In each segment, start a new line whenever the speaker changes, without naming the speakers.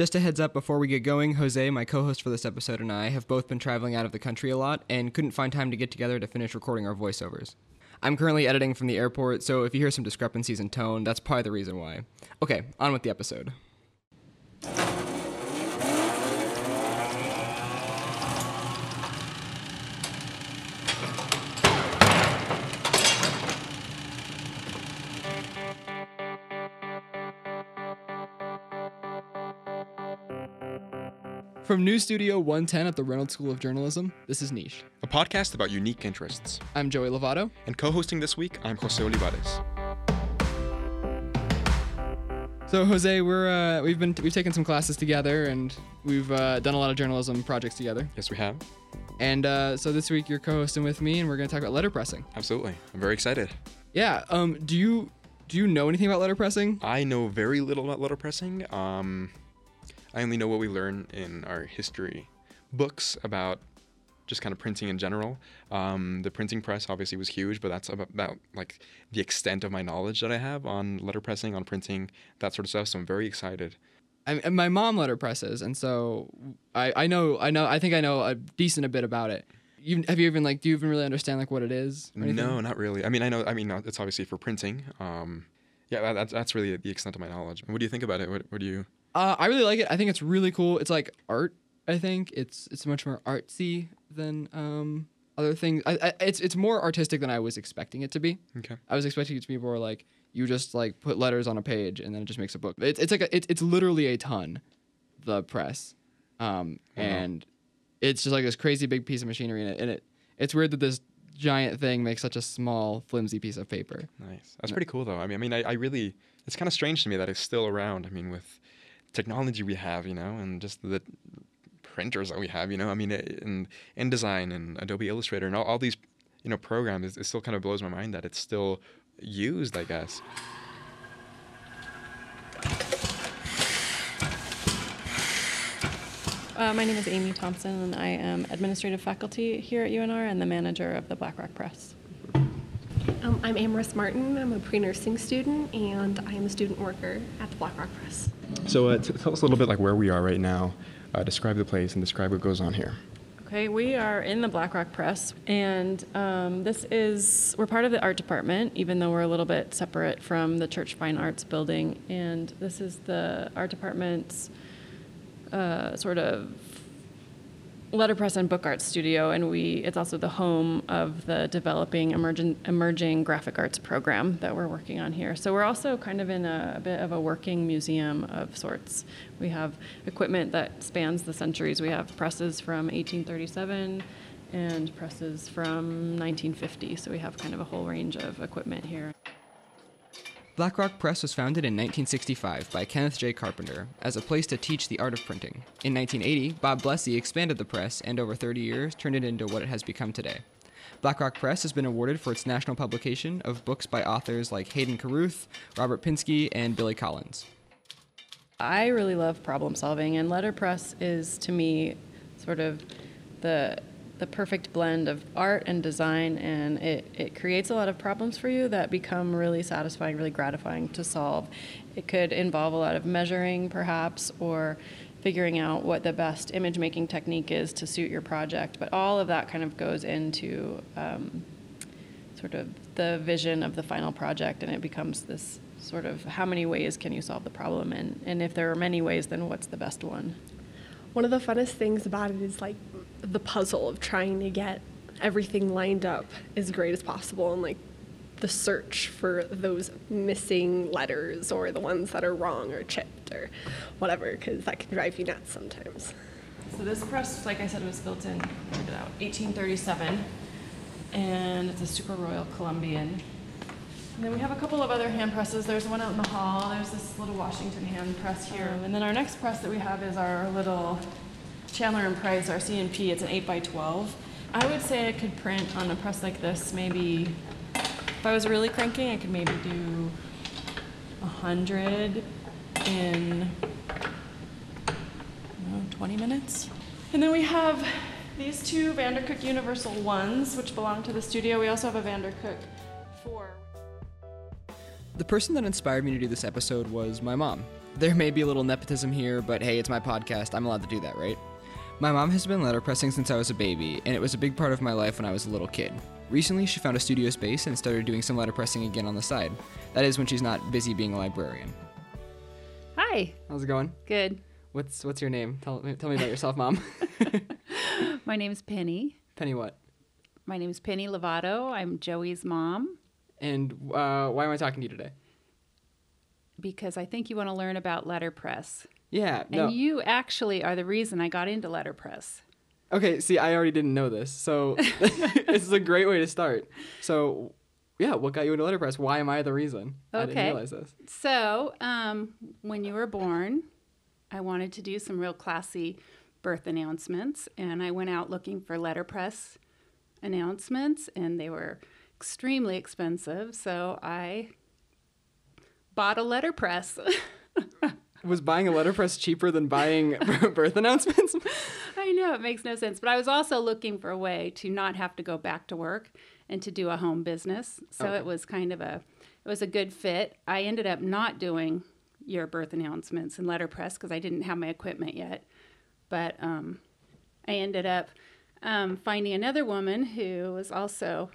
Just a heads up before we get going, Jose, my co host for this episode, and I have both been traveling out of the country a lot and couldn't find time to get together to finish recording our voiceovers. I'm currently editing from the airport, so if you hear some discrepancies in tone, that's probably the reason why. Okay, on with the episode. From News Studio 110 at the Reynolds School of Journalism, this is Niche.
a podcast about unique interests.
I'm Joey Lovato.
And co hosting this week, I'm Jose Olivares.
So Jose, we're uh, we've been we've taken some classes together and we've uh, done a lot of journalism projects together.
Yes, we have.
And uh, so this week you're co-hosting with me, and we're going to talk about letterpressing.
Absolutely. I'm very excited.
Yeah. Um. Do you do you know anything about letterpressing?
I know very little about letterpressing. Um, I only know what we learn in our history books about just kind of printing in general. Um, the printing press obviously was huge, but that's about, about like the extent of my knowledge that I have on letterpressing, on printing, that sort of stuff. So I'm very excited.
I, and my mom letterpresses, and so I I know I know I think I know a decent a bit about it. You, have you even like do you even really understand like what it is?
No, not really. I mean, I know. I mean, uh, it's obviously for printing. Um, yeah, that, that's that's really the extent of my knowledge. What do you think about it? What, what do you?
Uh, I really like it. I think it's really cool. It's like art. I think it's it's much more artsy than um, other things. I, I, it's it's more artistic than I was expecting it to be.
Okay.
I was expecting it to be more like you just like put letters on a page and then it just makes a book. It's it's like a, it's it's literally a ton, the press, um,
Wow.
and it's just like this crazy big piece of machinery in it. And it it's weird that this giant thing makes such a small flimsy piece of paper.
Nice. That's pretty cool, though. I mean, I mean, I, I really, it's kind of strange to me that it's still around. I mean, with technology we have, you know, and just the printers that we have, you know, I mean, in InDesign and Adobe Illustrator and all, all these, you know, programs, it, it still kind of blows my mind that it's still used, I guess.
Uh, my name is Amy Thompson, and I am administrative faculty here at UNR and the manager of the Black Rock Press.
Um, I'm Amherst Martin. I'm a pre-nursing student, and I am a student worker at the Black Rock Press.
So uh, t- tell us a little bit like where we are right now. Uh, describe the place and describe what goes on here.
Okay, we are in the Black Rock Press, and um, this is, we're part of the art department, even though we're a little bit separate from the Church Fine Arts building. And this is the art department's uh, sort of letterpress and book art studio, and we it's also the home of the developing emerging emerging graphic arts program that we're working on here. So we're also kind of in a, a bit of a working museum of sorts. We have equipment that spans the centuries. We have presses from 1837 and presses from 1950. So we have kind of a whole range of equipment here.
Blackrock Press was founded in 1965 by Kenneth J. Carpenter as a place to teach the art of printing. In 1980, Bob Blesse expanded the press and over 30 years turned it into what it has become today. Blackrock Press has been awarded for its national publication of books by authors like Hayden Carruth, Robert Pinsky, and Billy Collins.
I really love problem solving, and letterpress is to me sort of the the perfect blend of art and design, and it, it creates a lot of problems for you that become really satisfying, really gratifying to solve. It could involve a lot of measuring, perhaps, or figuring out what the best image making technique is to suit your project, but all of that kind of goes into um, sort of the vision of the final project, and it becomes this sort of how many ways can you solve the problem, and, and if there are many ways, then what's the best one?
One of the funnest things about it is like the puzzle of trying to get everything lined up as great as possible and like the search for those missing letters or the ones that are wrong or chipped or whatever because that can drive you nuts sometimes.
So this press, like I said, was built in check it out, 1837, and it's a Super Royal Columbian. And then we have a couple of other hand presses. There's one out in the hall. There's this little Washington hand press here. and then our next press that we have is our little Chandler and Price, our CNP. It's an 8 by 12 I would say I could print on a press like this maybe, if I was really cranking, I could maybe do 100 in know, 20 minutes. And then we have these two Vandercook Universal ones, which belong to the studio. We also have a Vandercook 4.
The person that inspired me to do this episode was my mom. There may be a little nepotism here, but hey, it's my podcast. I'm allowed to do that, right? My mom has been letterpressing since I was a baby, and it was a big part of my life when I was a little kid. Recently, she found a studio space and started doing some letterpressing again on the side. That is when she's not busy being a librarian.
Hi.
How's it going?
Good.
What's what's your name? Tell, tell me about yourself, mom.
My name is Penny.
Penny, what?
My name is Penny Lovato. I'm Joey's mom
And uh, why am I talking to you today?
because I think you want to learn about letterpress.
Yeah,
And
no.
you actually are the reason I got into letterpress.
Okay, see, I already didn't know this, so this is a great way to start. So, yeah, what got you into letterpress? Why am I the reason? I didn't
Okay.
realize this.
So, um, when you were born, I wanted to do some real classy birth announcements, and I went out looking for letterpress announcements, and they were extremely expensive. So I bought a letterpress.
Was buying a letterpress cheaper than buying birth announcements?
I know it makes no sense, but I was also looking for a way to not have to go back to work and to do a home business. So
Okay.
it was kind of a it was a good fit. I ended up not doing your birth announcements and letterpress because I didn't have my equipment yet. But um, I ended up um, finding another woman who was also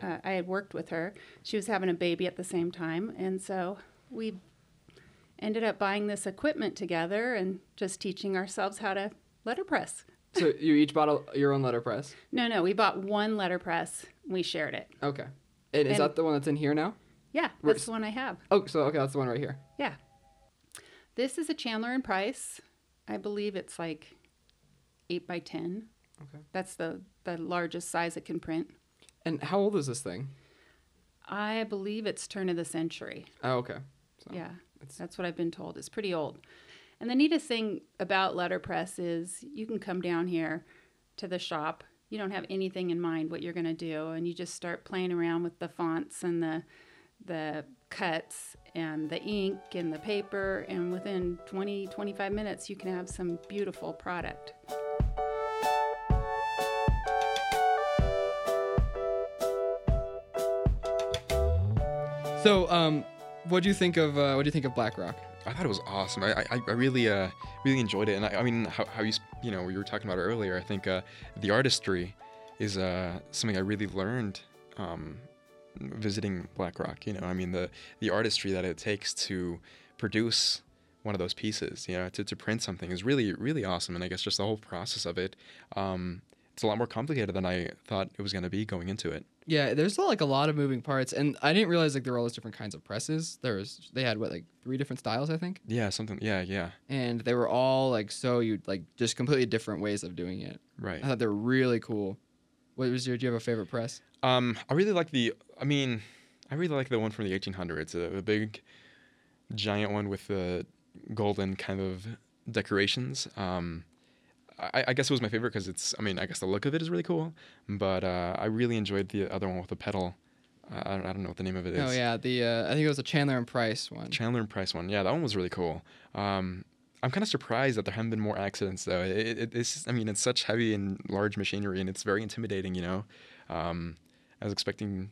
uh, I had worked with her. She was having a baby at the same time, and so we ended up buying this equipment together and just teaching ourselves how to letterpress.
so you each bought a, your own letterpress.
No, no, we bought one letterpress. We shared it.
Okay. And is
And-
that the one that's in here now?
Yeah,
Where-
that's the one I have.
Oh, so okay, that's the one right here.
Yeah. This is a Chandler and Price. I believe it's like eight by ten.
Okay.
That's the the largest size it can print.
And how old is this thing?
I believe it's turn of the century.
Oh, okay. So,
Yeah,
it's-
that's what I've been told. It's pretty old. And the neatest thing about letterpress is you can come down here to the shop. You don't have anything in mind what you're going to do, and you just start playing around with the fonts and the the cuts and the ink and the paper, and within 20 25 minutes, you can have some beautiful product.
So, um, what do you think of uh, what do you think of BlackRock?
I thought it was awesome. I, I, I really uh really enjoyed it, and I, I mean how, how you you know you were talking about earlier. I think uh, the artistry is uh something I really learned um visiting BlackRock. You know, I mean the the artistry that it takes to produce one of those pieces, you know, to, to print something is really really awesome, and I guess just the whole process of it. Um, it's a lot more complicated than I thought it was going to be going into it.
Yeah, there's like a lot of moving parts, and I didn't realize like there were all those different kinds of presses. There was they had what like three different styles, I think,
Yeah, something. Yeah, yeah,
and they were all like so you like just completely different ways of doing it.
right.
I thought they were really cool. What was your? Do you have a favorite press?
Um, I really like the. I mean, I really like the one from the 1800s, uh, the big, giant one with the golden kind of decorations. Um, I, I guess it was my favorite because it's. I mean, I guess the look of it is really cool, but uh, I really enjoyed the other one with the pedal. Uh, I, don't, I don't know what the name of it is.
Oh yeah, the uh, I think it was the Chandler and Price one.
Chandler and Price one. Yeah, that one was really cool. Um, I'm kind of surprised that there haven't been more accidents though. It, it, it's I mean it's such heavy and large machinery and it's very intimidating. You know, um, I was expecting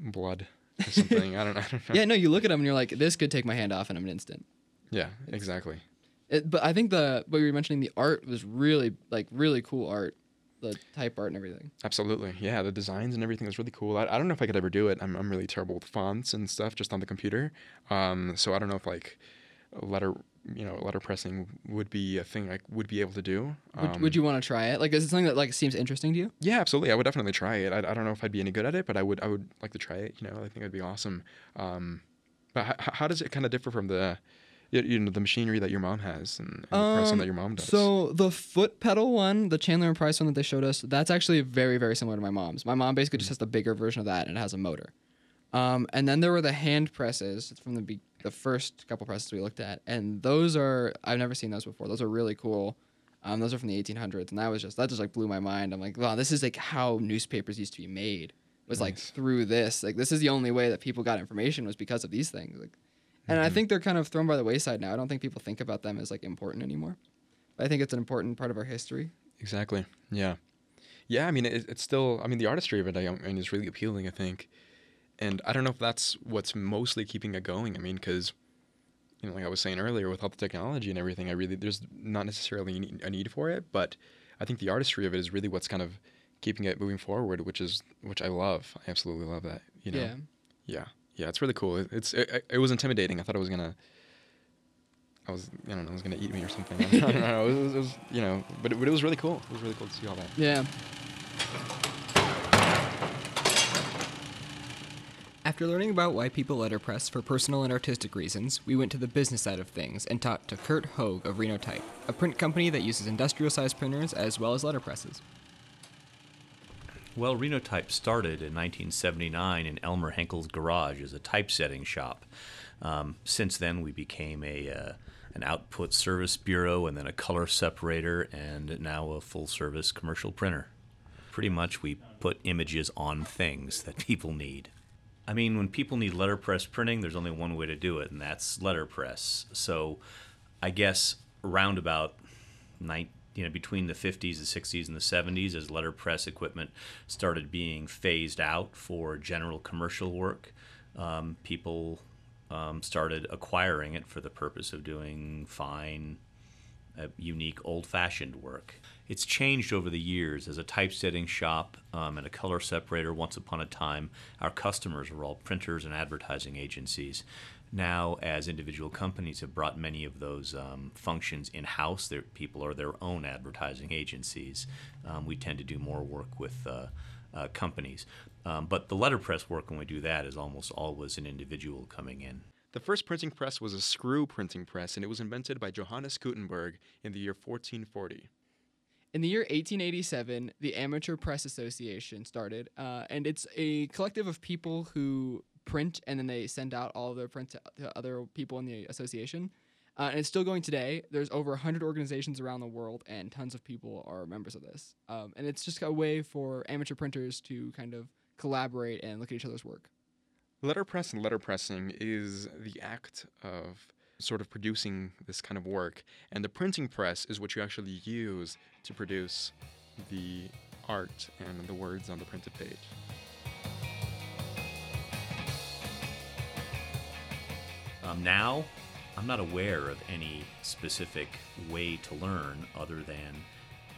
blood or something. I don't, I don't know.
yeah, no, you look at them and you're like, this could take my hand off in an instant.
Yeah. Exactly.
It, but I think the what you were mentioning, the art was really like really cool art, the type art and everything.
Absolutely. Yeah. The designs and everything was really cool. I, I don't know if I could ever do it. I'm I'm really terrible with fonts and stuff just on the computer. Um, so I don't know if like letter you know letter pressing would be a thing I would be able to do.
Would,
Um,
would you want to try it? Like, is it something that like seems interesting to you?
Yeah, absolutely. I would definitely try it. I, I don't know if I'd be any good at it, but I would I would like to try it. You know, I think it'd be awesome. Um, but h- how does it kind of differ from the you, know the machinery that your mom has and, and the pressing
Um,
that your mom does?
So the foot pedal one, the Chandler and Price one that they showed us, that's actually very very similar to my mom's. My mom basically
Mm.
just has the bigger version of that and it has a motor. Um, and then there were the hand presses from the be- the first couple presses we looked at, and those are I've never seen those before. Those are really cool. Um, those are from the 1800s, and that was just that just like blew my mind. I'm like, wow, this is like how newspapers used to be made. Was like through this. Like this is the only way that people got information was because of these things. Like, and I
Mhm.
think they're kind of thrown by the wayside now. I don't think people think about them as like important anymore. But I think it's an important part of our history.
exactly. Yeah. Yeah. I mean, it, it's still. I mean, the artistry of it, I mean, is really appealing. I think, and I don't know if that's what's mostly keeping it going. I mean, because you know, like I was saying earlier, with all the technology and everything, I really there's not necessarily a need for it, but I think the artistry of it is really what's kind of keeping it moving forward, which is which I love. I absolutely love that. You know.
Yeah.
Yeah. Yeah. It's really cool. It, it's it, it was intimidating. I thought it was gonna. I was I don't know. It was gonna eat me or something. I don't know. It was, it was you know, but it, but it was really cool. It was really cool to see all that.
Yeah. After learning about why people letterpress for personal and artistic reasons, we went to the business side of things and talked to Kurt Hoag of Renotype, a print company that uses industrial sized printers as well as letterpresses.
Well, Renotype started in 1979 in Elmer Henkel's garage as a typesetting shop. Um, since then, we became a uh, an output service bureau and then a color separator and now a full service commercial printer. Pretty much, we put images on things that people need. I mean, when people need letterpress printing, there's only one way to do it, and that's letterpress. So, I guess around about nine, you know, between the 50s, the 60s, and the 70s, as letterpress equipment started being phased out for general commercial work, um, people um, started acquiring it for the purpose of doing fine, uh, unique, old-fashioned work. It's changed over the years. As a typesetting shop um, and a color separator, once upon a time, our customers were all printers and advertising agencies. Now, as individual companies have brought many of those um, functions in house, their people are their own advertising agencies. Um, we tend to do more work with uh, uh, companies. Um, but the letterpress work, when we do that, is almost always an individual coming in.
The first printing press was a screw printing press, and it was invented by Johannes Gutenberg in the year 1440.
In the year 1887, the Amateur Press Association started, uh, and it's a collective of people who print and then they send out all of their prints to other people in the association. Uh, and it's still going today. There's over 100 organizations around the world, and tons of people are members of this. Um, and it's just a way for amateur printers to kind of collaborate and look at each other's work.
Letterpress and letterpressing is the act of sort of producing this kind of work, and the printing press is what you actually use to produce the art and the words on the printed page.
Um, now, I'm not aware of any specific way to learn other than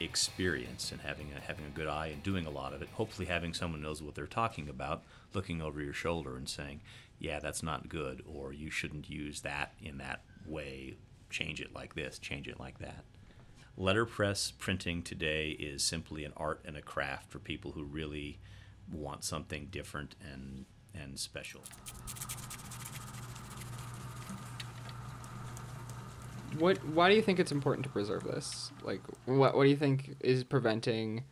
experience and having a, having a good eye and doing a lot of it. Hopefully, having someone knows what they're talking about, looking over your shoulder and saying, "Yeah, that's not good," or "You shouldn't use that in that way. Change it like this. Change it like that." Letterpress printing today is simply an art and a craft for people who really want something different and and special.
What? Why do you think it's important to preserve this? Like, what? What do you think is preventing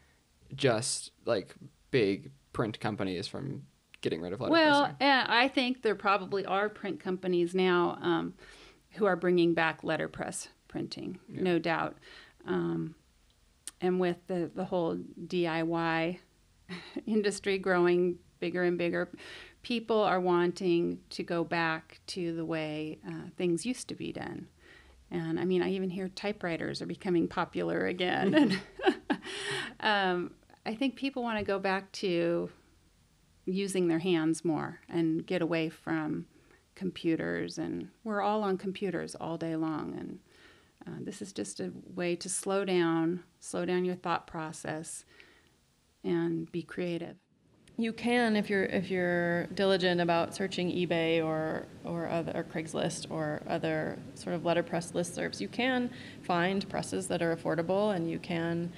just like big print companies from getting rid of letterpressing?
Well, I think there probably are print companies now um, who are bringing back letterpress printing,
Yeah.
no doubt. Um, and with the, the whole DIY industry growing bigger and bigger, people are wanting to go back to the way uh, things used to be done. And I mean, I even hear typewriters are becoming popular again. and um, I think people want to go back to using their hands more and get away from computers. And we're all on computers all day long. And uh, this is just a way to slow down, slow down your thought process, and be creative.
You can if you're if you're diligent about searching eBay or or other or Craigslist or other sort of letterpress listservs. You can find presses that are affordable, and you can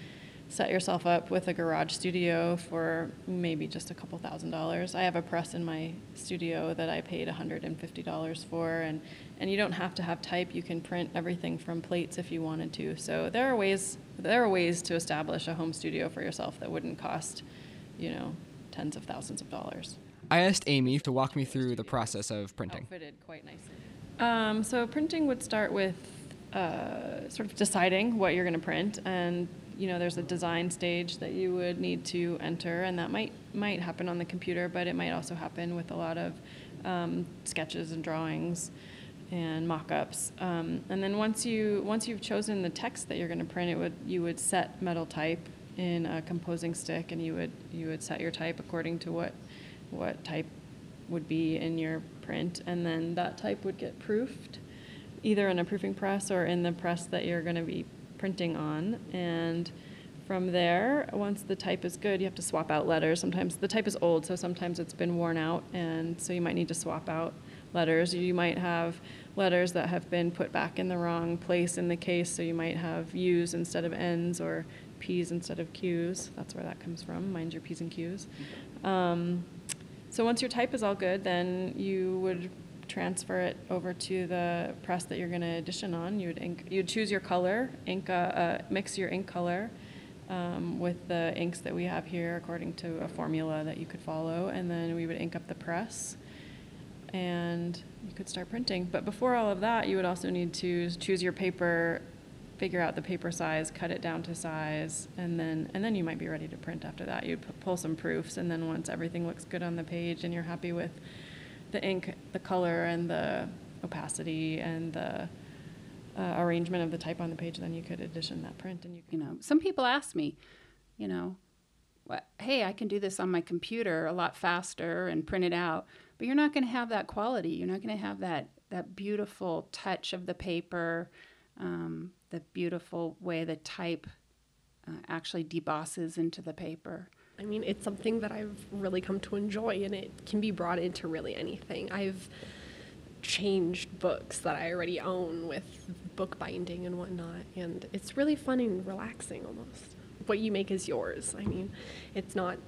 set yourself up with a garage studio for maybe just a couple thousand dollars. I have a press in my studio that I paid $150 for, and and you don't have to have type. You can print everything from plates if you wanted to. So there are ways there are ways to establish a home studio for yourself that wouldn't cost, you know, tens of thousands of dollars.
I asked Amy to walk me through the process of printing.
Outfitted quite nicely. Um, so printing would start with uh, sort of deciding what you're going to print, and you know there's a design stage that you would need to enter, and that might might happen on the computer, but it might also happen with a lot of um, sketches and drawings and mock-ups. Um, and then once you once you've chosen the text that you're going to print, it would you would set metal type in a composing stick, and you would you would set your type according to what what type would be in your print, and then that type would get proofed. either in a proofing press or in the press that you're going to be printing on. And from there, once the type is good, you have to swap out letters. Sometimes the type is old, so sometimes it's been worn out, and so you might need to swap out letters. You might have letters that have been put back in the wrong place in the case, so you might have U's instead of N's or P's instead of Q's. That's where that comes from. Mind your P's and Q's. Um, so once your type is all good, then you would transfer it over to the press that you're going to edition on. You would ink, you'd choose your color, ink, uh, uh, mix your ink color um, with the inks that we have here according to a formula that you could follow, and then we would ink up the press, and you could start printing. But before all of that, you would also need to choose your paper, figure out the paper size, cut it down to size, and then and then you might be ready to print after that. You'd pu- pull some proofs, and then once everything looks good on the page and you're happy with the ink, the color, and the opacity and the uh, arrangement of the type on the page, then you could edition that print and you
You know, some people ask me, you know, hey, I can do this on my computer a lot faster and print it out, but you're not going to have that quality. You're not going to have that that beautiful touch of the paper, um, the beautiful way the type uh, actually debosses into the paper.
I mean, it's something that I've really come to enjoy, and it can be brought into really anything. I've changed books that I already own with book binding and whatnot, and it's really fun and relaxing almost. What you make is yours. I mean, it's not.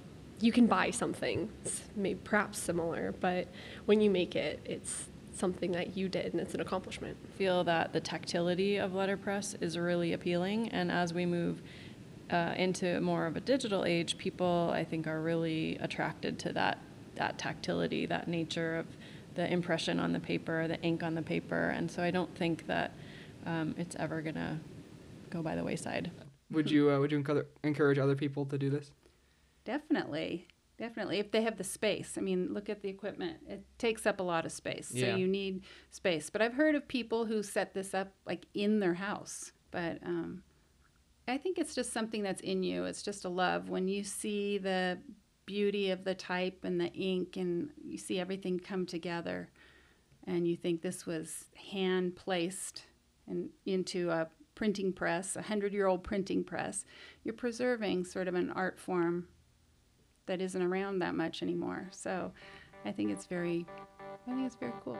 You can buy something, maybe perhaps similar, but when you make it, it's something that you did, and it's an accomplishment.
feel that the tactility of letterpress is really appealing. And as we move uh, into more of a digital age, people I think are really attracted to that that tactility, that nature of the impression on the paper, the ink on the paper. And so I don't think that um, it's ever gonna go by the wayside.
Would you uh, would you encourage other people to do this?
Definitely. Definitely. If they have the space. I mean, look at the equipment. It takes up a lot of space.
Yeah.
So you need space. But I've heard of people who set this up like in their house. But um, I think it's just something that's in you. It's just a love. When you see the beauty of the type and the ink and you see everything come together and you think this was hand placed and into a printing press, a hundred year old printing press, you're preserving sort of an art form that isn't around that much anymore. So I think it's very I think it's very cool.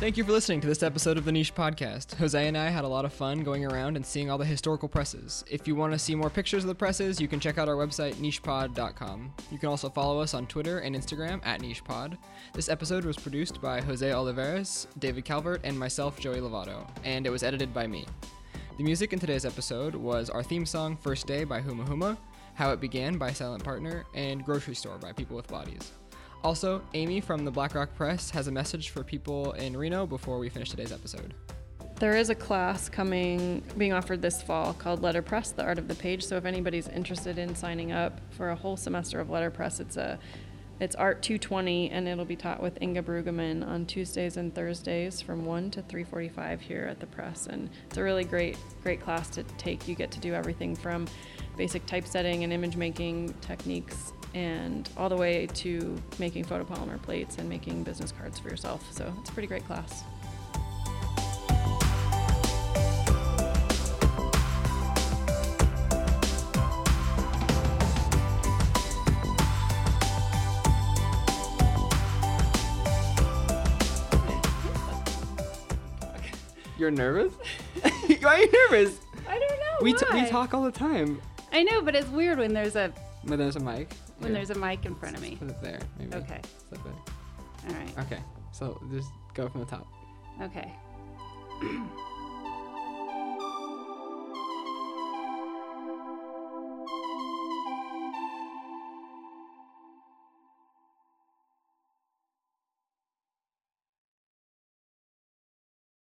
Thank you for listening to this episode of the Niche Podcast. Jose and I had a lot of fun going around and seeing all the historical presses. If you want to see more pictures of the presses, you can check out our website, nichepod.com. You can also follow us on Twitter and Instagram at nichepod. This episode was produced by Jose Olivares, David Calvert, and myself, Joey Lovato, and it was edited by me. The music in today's episode was our theme song, First Day by Huma Huma, How It Began by Silent Partner, and Grocery Store by People with Bodies. Also, Amy from the Black Rock Press has a message for people in Reno before we finish today's episode.
There is a class coming, being offered this fall called Letterpress, the art of the page. So if anybody's interested in signing up for a whole semester of letterpress, it's a, it's Art 220, and it'll be taught with Inga Brueggemann on Tuesdays and Thursdays from 1 to 3:45 here at the press. And it's a really great, great class to take. You get to do everything from basic typesetting and image making techniques, and all the way to making photopolymer plates and making business cards for yourself. So it's a pretty great class.
You're nervous? Why are you nervous?
I don't know.
We, t- we talk all the time.
I know, but it's weird when there's a
But there's a mic.
when
Here,
there's a mic in front of me.
Put it there, maybe.
Okay.
Slip it.
All right.
Okay. So just go from the top.
Okay.